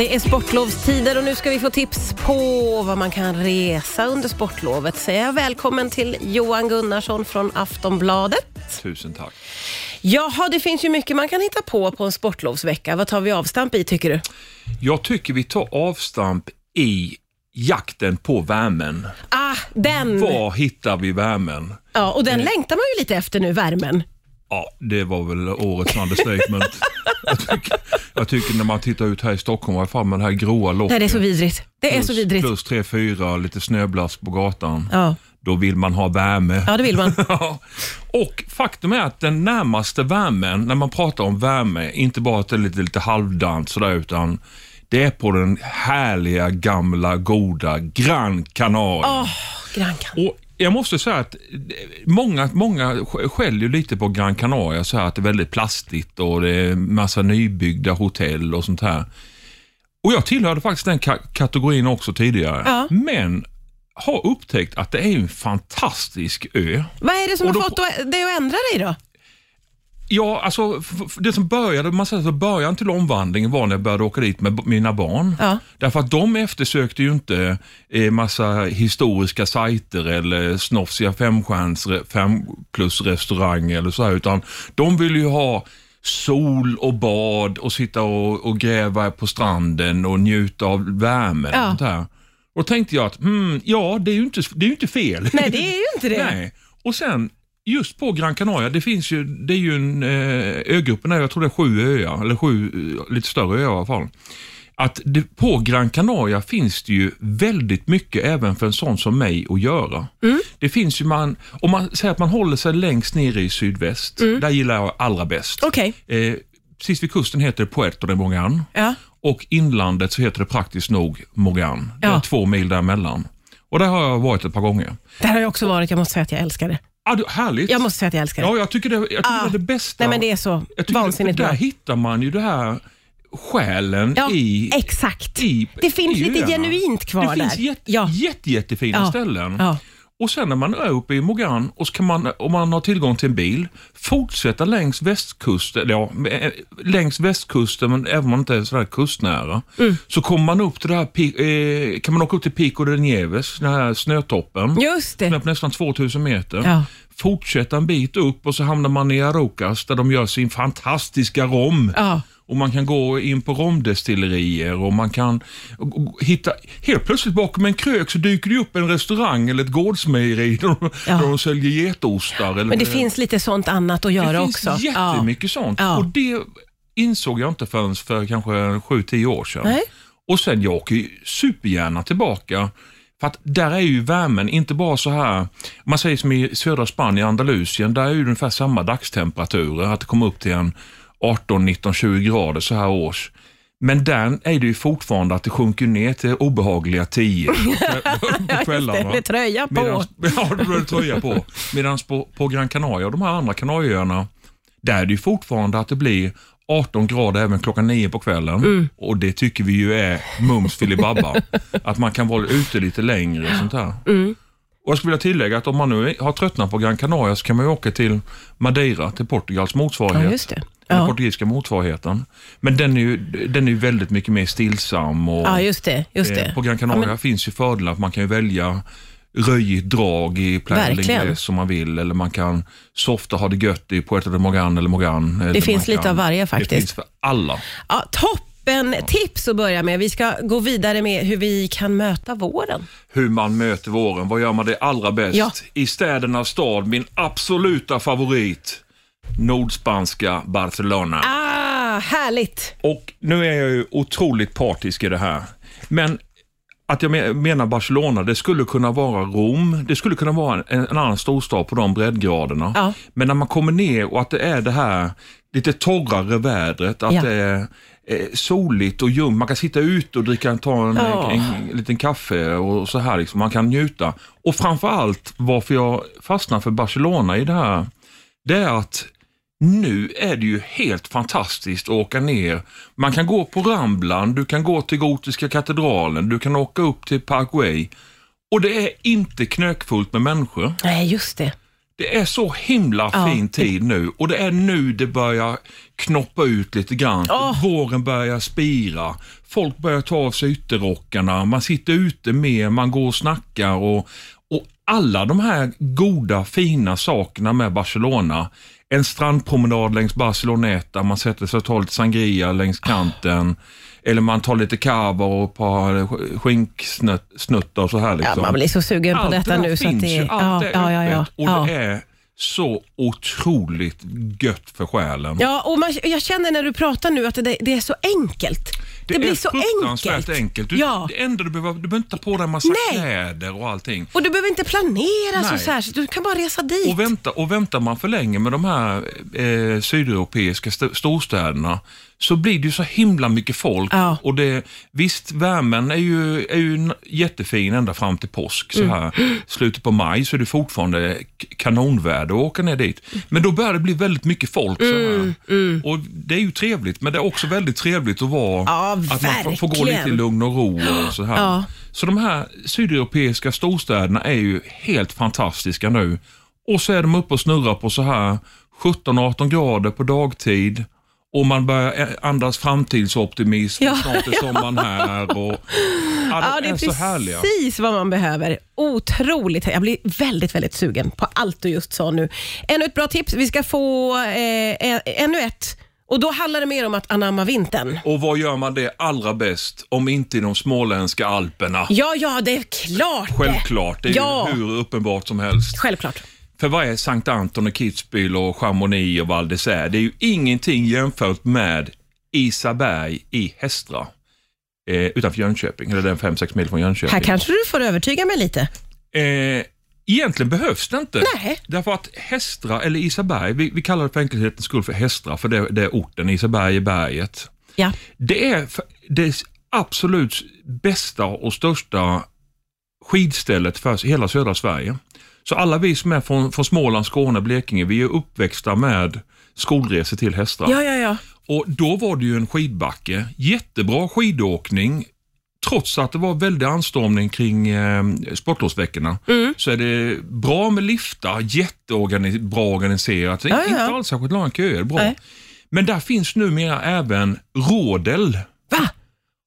Det är sportlovstider och nu ska vi få tips på vad man kan resa under sportlovet. Säger jag välkommen till Johan Gunnarsson från Aftonbladet. Tusen tack. Jaha, det finns ju mycket man kan hitta på på en sportlovsvecka. Vad tar vi avstamp i tycker du? Jag tycker vi tar avstamp i jakten på värmen. Ah, den! Var hittar vi värmen? Ja, och den längtar man ju lite efter nu, värmen. Ja, det var väl årets understatement. jag, tycker, jag tycker när man tittar ut här i Stockholm, alla fall med det här gråa locket. Nej, det är så vidrigt. Det är plus, så vidrigt. Plus 3-4, lite snöblask på gatan. Ja. Då vill man ha värme. ja, det vill man. Ja. Och faktum är att den närmaste värmen, när man pratar om värme, inte bara att det är lite, lite halvdant sådär, utan det är på den härliga, gamla, goda Gran Canaria. Åh, Gran Can. Och jag måste säga att många, många sk- skäller lite på Gran Canaria, så här att det är väldigt plastigt och det är massa nybyggda hotell och sånt här. Och jag tillhörde faktiskt den ka- kategorin också tidigare. Ja. Men har upptäckt att det är en fantastisk ö. Vad är det som Och har då- fått dig att ändra dig då? Ja, alltså det som började, man säger så, början till omvandlingen var när jag började åka dit med mina barn. Ja. Därför att de eftersökte ju inte eh, massa historiska sajter eller snofsiga femstjärns fem plus restauranger eller så här, utan de ville ju ha sol och bad och sitta och, och gräva på stranden och njuta av värme. Ja. Och sånt här. Och tänkte jag att, hmm, ja, det är ju inte, det är inte fel. Nej, det är ju inte det. Nej. Och sen just på Gran Canaria, det finns ju, det är ju en, eh, ögruppen är, jag tror det är sju öar, eller sju eh, lite större öar i alla fall. Att det, på Gran Canaria finns det ju väldigt mycket även för en sån som mig att göra. Mm. Det finns ju man, om man säger att man håller sig längst ner i sydväst, där gillar jag allra bäst. Mm. Okej. Eh, precis vid kusten heter det Puerto de Morgan Ja. och inlandet så heter det praktiskt nog Morgan. Det är Ja. två mil däremellan. Och där har jag varit ett par gånger. Där har jag också varit. Jag måste säga att jag älskar det. Ah, det, härligt. Jag måste säga att jag älskar det. Ja, jag tycker det, jag tycker Ah. det är det bästa. Nej, men det är så vansinnigt bra. Där hittar man ju det här själen Ja, i... exakt. i Det finns i lite öarna. genuint kvar Det finns där. jätte, Ja. jätte, jättefina Ja. ställen. Ja. Och sen när man är uppe i Mogan och så kan man, om man har tillgång till en bil, fortsätta längs västkusten, eller ja, eh, längs västkusten, men även om man inte är sådär kustnära, Mm. så kommer man upp till det här, eh, kan man åka upp till Pico de Nieves, den här snötoppen, Just som är det. på nästan 2000 meter. Ja. Fortsätta en bit upp och så hamnar man i Arucas där de gör sin fantastiska rom. Ja. Och Man kan gå in på romdestillerier och man kan hitta... Helt plötsligt bakom en krök så dyker det upp en restaurang eller ett gårdsmejeri där de, Ja. där de säljer getostar. Eller, Men det finns lite sånt annat att göra det finns också. jättemycket sånt. Ja. Och det insåg jag inte förrän för kanske 7-10 år sedan. Nej. Och sen jag åker supergärna tillbaka. För att där är ju värmen inte bara så här, man säger som i södra Spanien, Andalusien, där är ju ungefär samma dagstemperaturer, att det kommer upp till en 18, 19, 20 grader så här års. Men där är det ju fortfarande att det sjunker ner till obehagliga 10 på kvällarna. Med tröja på. Medans, ja, tröja på. Medan på, på Gran Canaria och de här andra Kanarieöarna, där är det ju fortfarande att det blir 18 grader även klockan 9 på kvällen. Mm. Och det tycker vi ju är mums filibabba. att man kan vara ute lite längre och sånt där. Mm. Och jag skulle vilja tillägga att om man nu har tröttnat på Gran Canaria så kan man ju åka till Madeira, till Portugals motsvarighet. Ja, det. Den Ja. portugisiska motsvarigheten. Men den är ju den är väldigt mycket mer stillsam. Och, Ja, just det. Just Eh, det. På Gran Canaria Ja, men- finns ju fördelar, för man kan ju välja röjigt drag i. Ingles som man vill, eller man kan softa ha det gött i Puerto de Morgan eller Morgan. eller finns lite av varje faktiskt. Det finns för alla. Ja, toppen tips att börja med. Vi ska gå vidare med hur vi kan möta våren. Hur man möter våren, vad gör man det allra bäst? Ja. I städernas stad, min absoluta favorit, nordspanska Barcelona. Ah, härligt! Och nu är jag ju otroligt partisk i det här. Men att jag me- menar Barcelona, det skulle kunna vara Rom, det skulle kunna vara en, en annan storstad på de breddgraderna. Ja. Men när man kommer ner och att det är det här lite torrare vädret, att Ja. det är soligt och ljumt. Man kan sitta ute och dricka, ta en, Ja. en, en liten kaffe och så här. Liksom. Man kan njuta. Och framför allt varför jag fastnar för Barcelona i det här, det är att nu är det ju helt fantastiskt att åka ner. Man kan gå på Ramblan, du kan gå till Gotiska katedralen, du kan åka upp till Parkway och det är inte knökfullt med människor. Nej, just det. Det är så himla Ja. fin tid nu och det är nu det börjar knoppa ut lite grann. Åh. Våren börjar spira, folk börjar ta av sig ytterrockarna, man sitter ute mer, man går och snackar och alla de här goda, fina sakerna med Barcelona. En strandpromenad längs Barceloneta, man sätter sig och tar lite sangria längs kanten. Eller man tar lite kava och ett par skinksnuttar och så här. Ja, Liksom. man blir så sugen på Allt detta det nu. Så att det, ju, allt är ja, ja, ja, öppet och ja. det är så otroligt gött för själen. Ja, och man, jag känner när du pratar nu att det, det är så enkelt. Det, blir är så enkelt. enkelt. Du, Ja. Det enda du behöver, du behöver inte ta på dig en massa Nej. kläder och allting. Och du behöver inte planera så Nej. särskilt, du kan bara resa dit. Och, vänta, och väntar man för länge med de här eh, sydeuropeiska st- storstäderna så blir det ju så himla mycket folk. Ja. Och det, visst, värmen är ju, är ju jättefin ända fram till påsk. Så här. Slutet på maj så är det fortfarande k- att åka ner dit. Men då börjar det bli väldigt mycket folk. Så här. Och Det är ju trevligt, men det är också väldigt trevligt att vara Ja, att man får, gå lite i lugn och ro. Och så här. Ja. Så de här sydeuropeiska storstäderna är ju helt fantastiska nu. Och så är de uppe och snurrar på så här 17-18 grader på dagtid. Och man börjar andas framtidsoptimism. Ja, Snart är sommaren här. Och, ja, Ja, de det är, är härliga. precis vad man behöver. Otroligt. Jag blir väldigt, väldigt sugen på allt du just sa nu. Ännu ett bra tips. Vi ska få eh, ännu ett. Och Då handlar det mer om att anamma vintern. Och vad gör man det allra bäst om inte i de småländska alperna? Ja, ja, det är klart. Självklart, det är Ja. hur uppenbart som helst. Självklart. För vad är Sankt Anton och Kitzbühel och Chamonix och Val d'Isère? Det är ju ingenting jämfört med Isaberg i Hästra. Eh, utanför Jönköping, eller den 5-6 mil från Jönköping. Här kanske du får övertyga mig lite. Eh, egentligen behövs det inte. Nej. Därför att Hästra, eller Isaberg, vi, vi kallar det för enkelhetens skull för Hästra, för det, det är orten, Isaberg är berget. Ja. Det är det absolut bästa och största skidstället för hela södra Sverige. Så alla vi som är från, från Småland, Skåne, Blekinge, vi är uppväxta med skolresor till Hästra. Ja, ja, ja. Och då var det ju en skidbacke, jättebra skidåkning. Trots att det var väldig anstormning kring eh, sportlovsveckorna Mm. så är det bra med liftar, jättebra organiserat. Ja, ja. Inte alls särskilt långa köer, bra. Nej. Men där finns numera även rådel.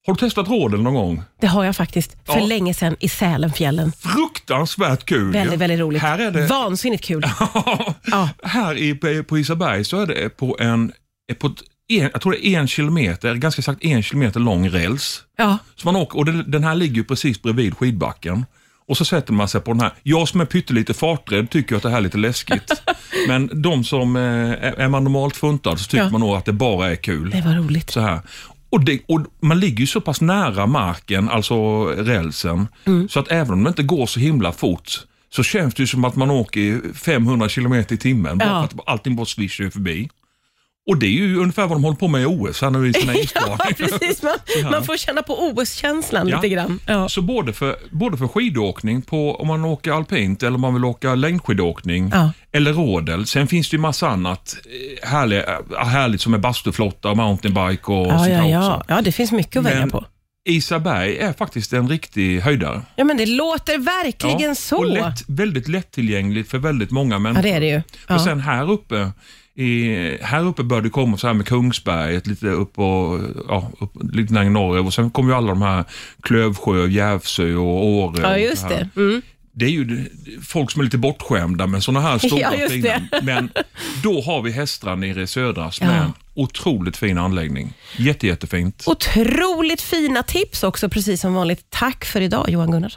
Har du testat rådel någon gång? Det har jag faktiskt för Ja. länge sedan i Sälenfjällen. Fruktansvärt kul. Väldigt, ju. väldigt roligt. Här är det, Vansinnigt kul. Ja. här i, på- på Isaberg så är det på en, på ett, en, jag tror det är en kilometer, ganska exakt en kilometer lång räls. Ja. Så man åker, och den, den här ligger ju precis bredvid skidbacken. Och så sätter man sig på den här. Jag som är pyttelite farträdd tycker att det här är lite läskigt. Men de som, eh, är, är man normalt funtad så tycker Ja. man nog att det bara är kul. Det var roligt. Så här. Och, det, och Man ligger ju så pass nära marken, alltså rälsen, Mm. så att även om det inte går så himla fort så känns det ju som att man åker 500 kilometer i timmen. Bara Ja. för att allting bara svischar förbi. Och det är ju ungefär vad de håller på med i OS här nu i sina Ja, precis. Man, man får känna på OS-känslan Ja. lite grann. Ja. Så både för, både för skidåkning, på, om man åker alpint eller om man vill åka längdskidåkning Ja. eller rådel. Sen finns det ju massa annat eh, härligt, härligt som är bastuflotta, mountainbike och Ja, sånt ja, ja. också. ja, det finns mycket att välja på. Isaberg är faktiskt en riktig höjdare. Ja, men det låter verkligen så. Och lätt, väldigt lättillgängligt för väldigt många Ja, människor. det är det ju. Och Ja. sen här uppe, i, här uppe bör det komma så här med Kungsberget, lite upp och ja, upp, lite längre norröver. Och sen kommer ju alla de här Klövsjö, Järvsö och Åre. ja, och just det. Mm. Det är ju folk som är lite bortskämda med sådana här stora Ja, fina. Men då har vi Hästra nere i södra som Ja. är en otroligt fin anläggning. Jätte, jättefint. Otroligt fina tips också, precis som vanligt. Tack för idag, Johan Gunnarsson.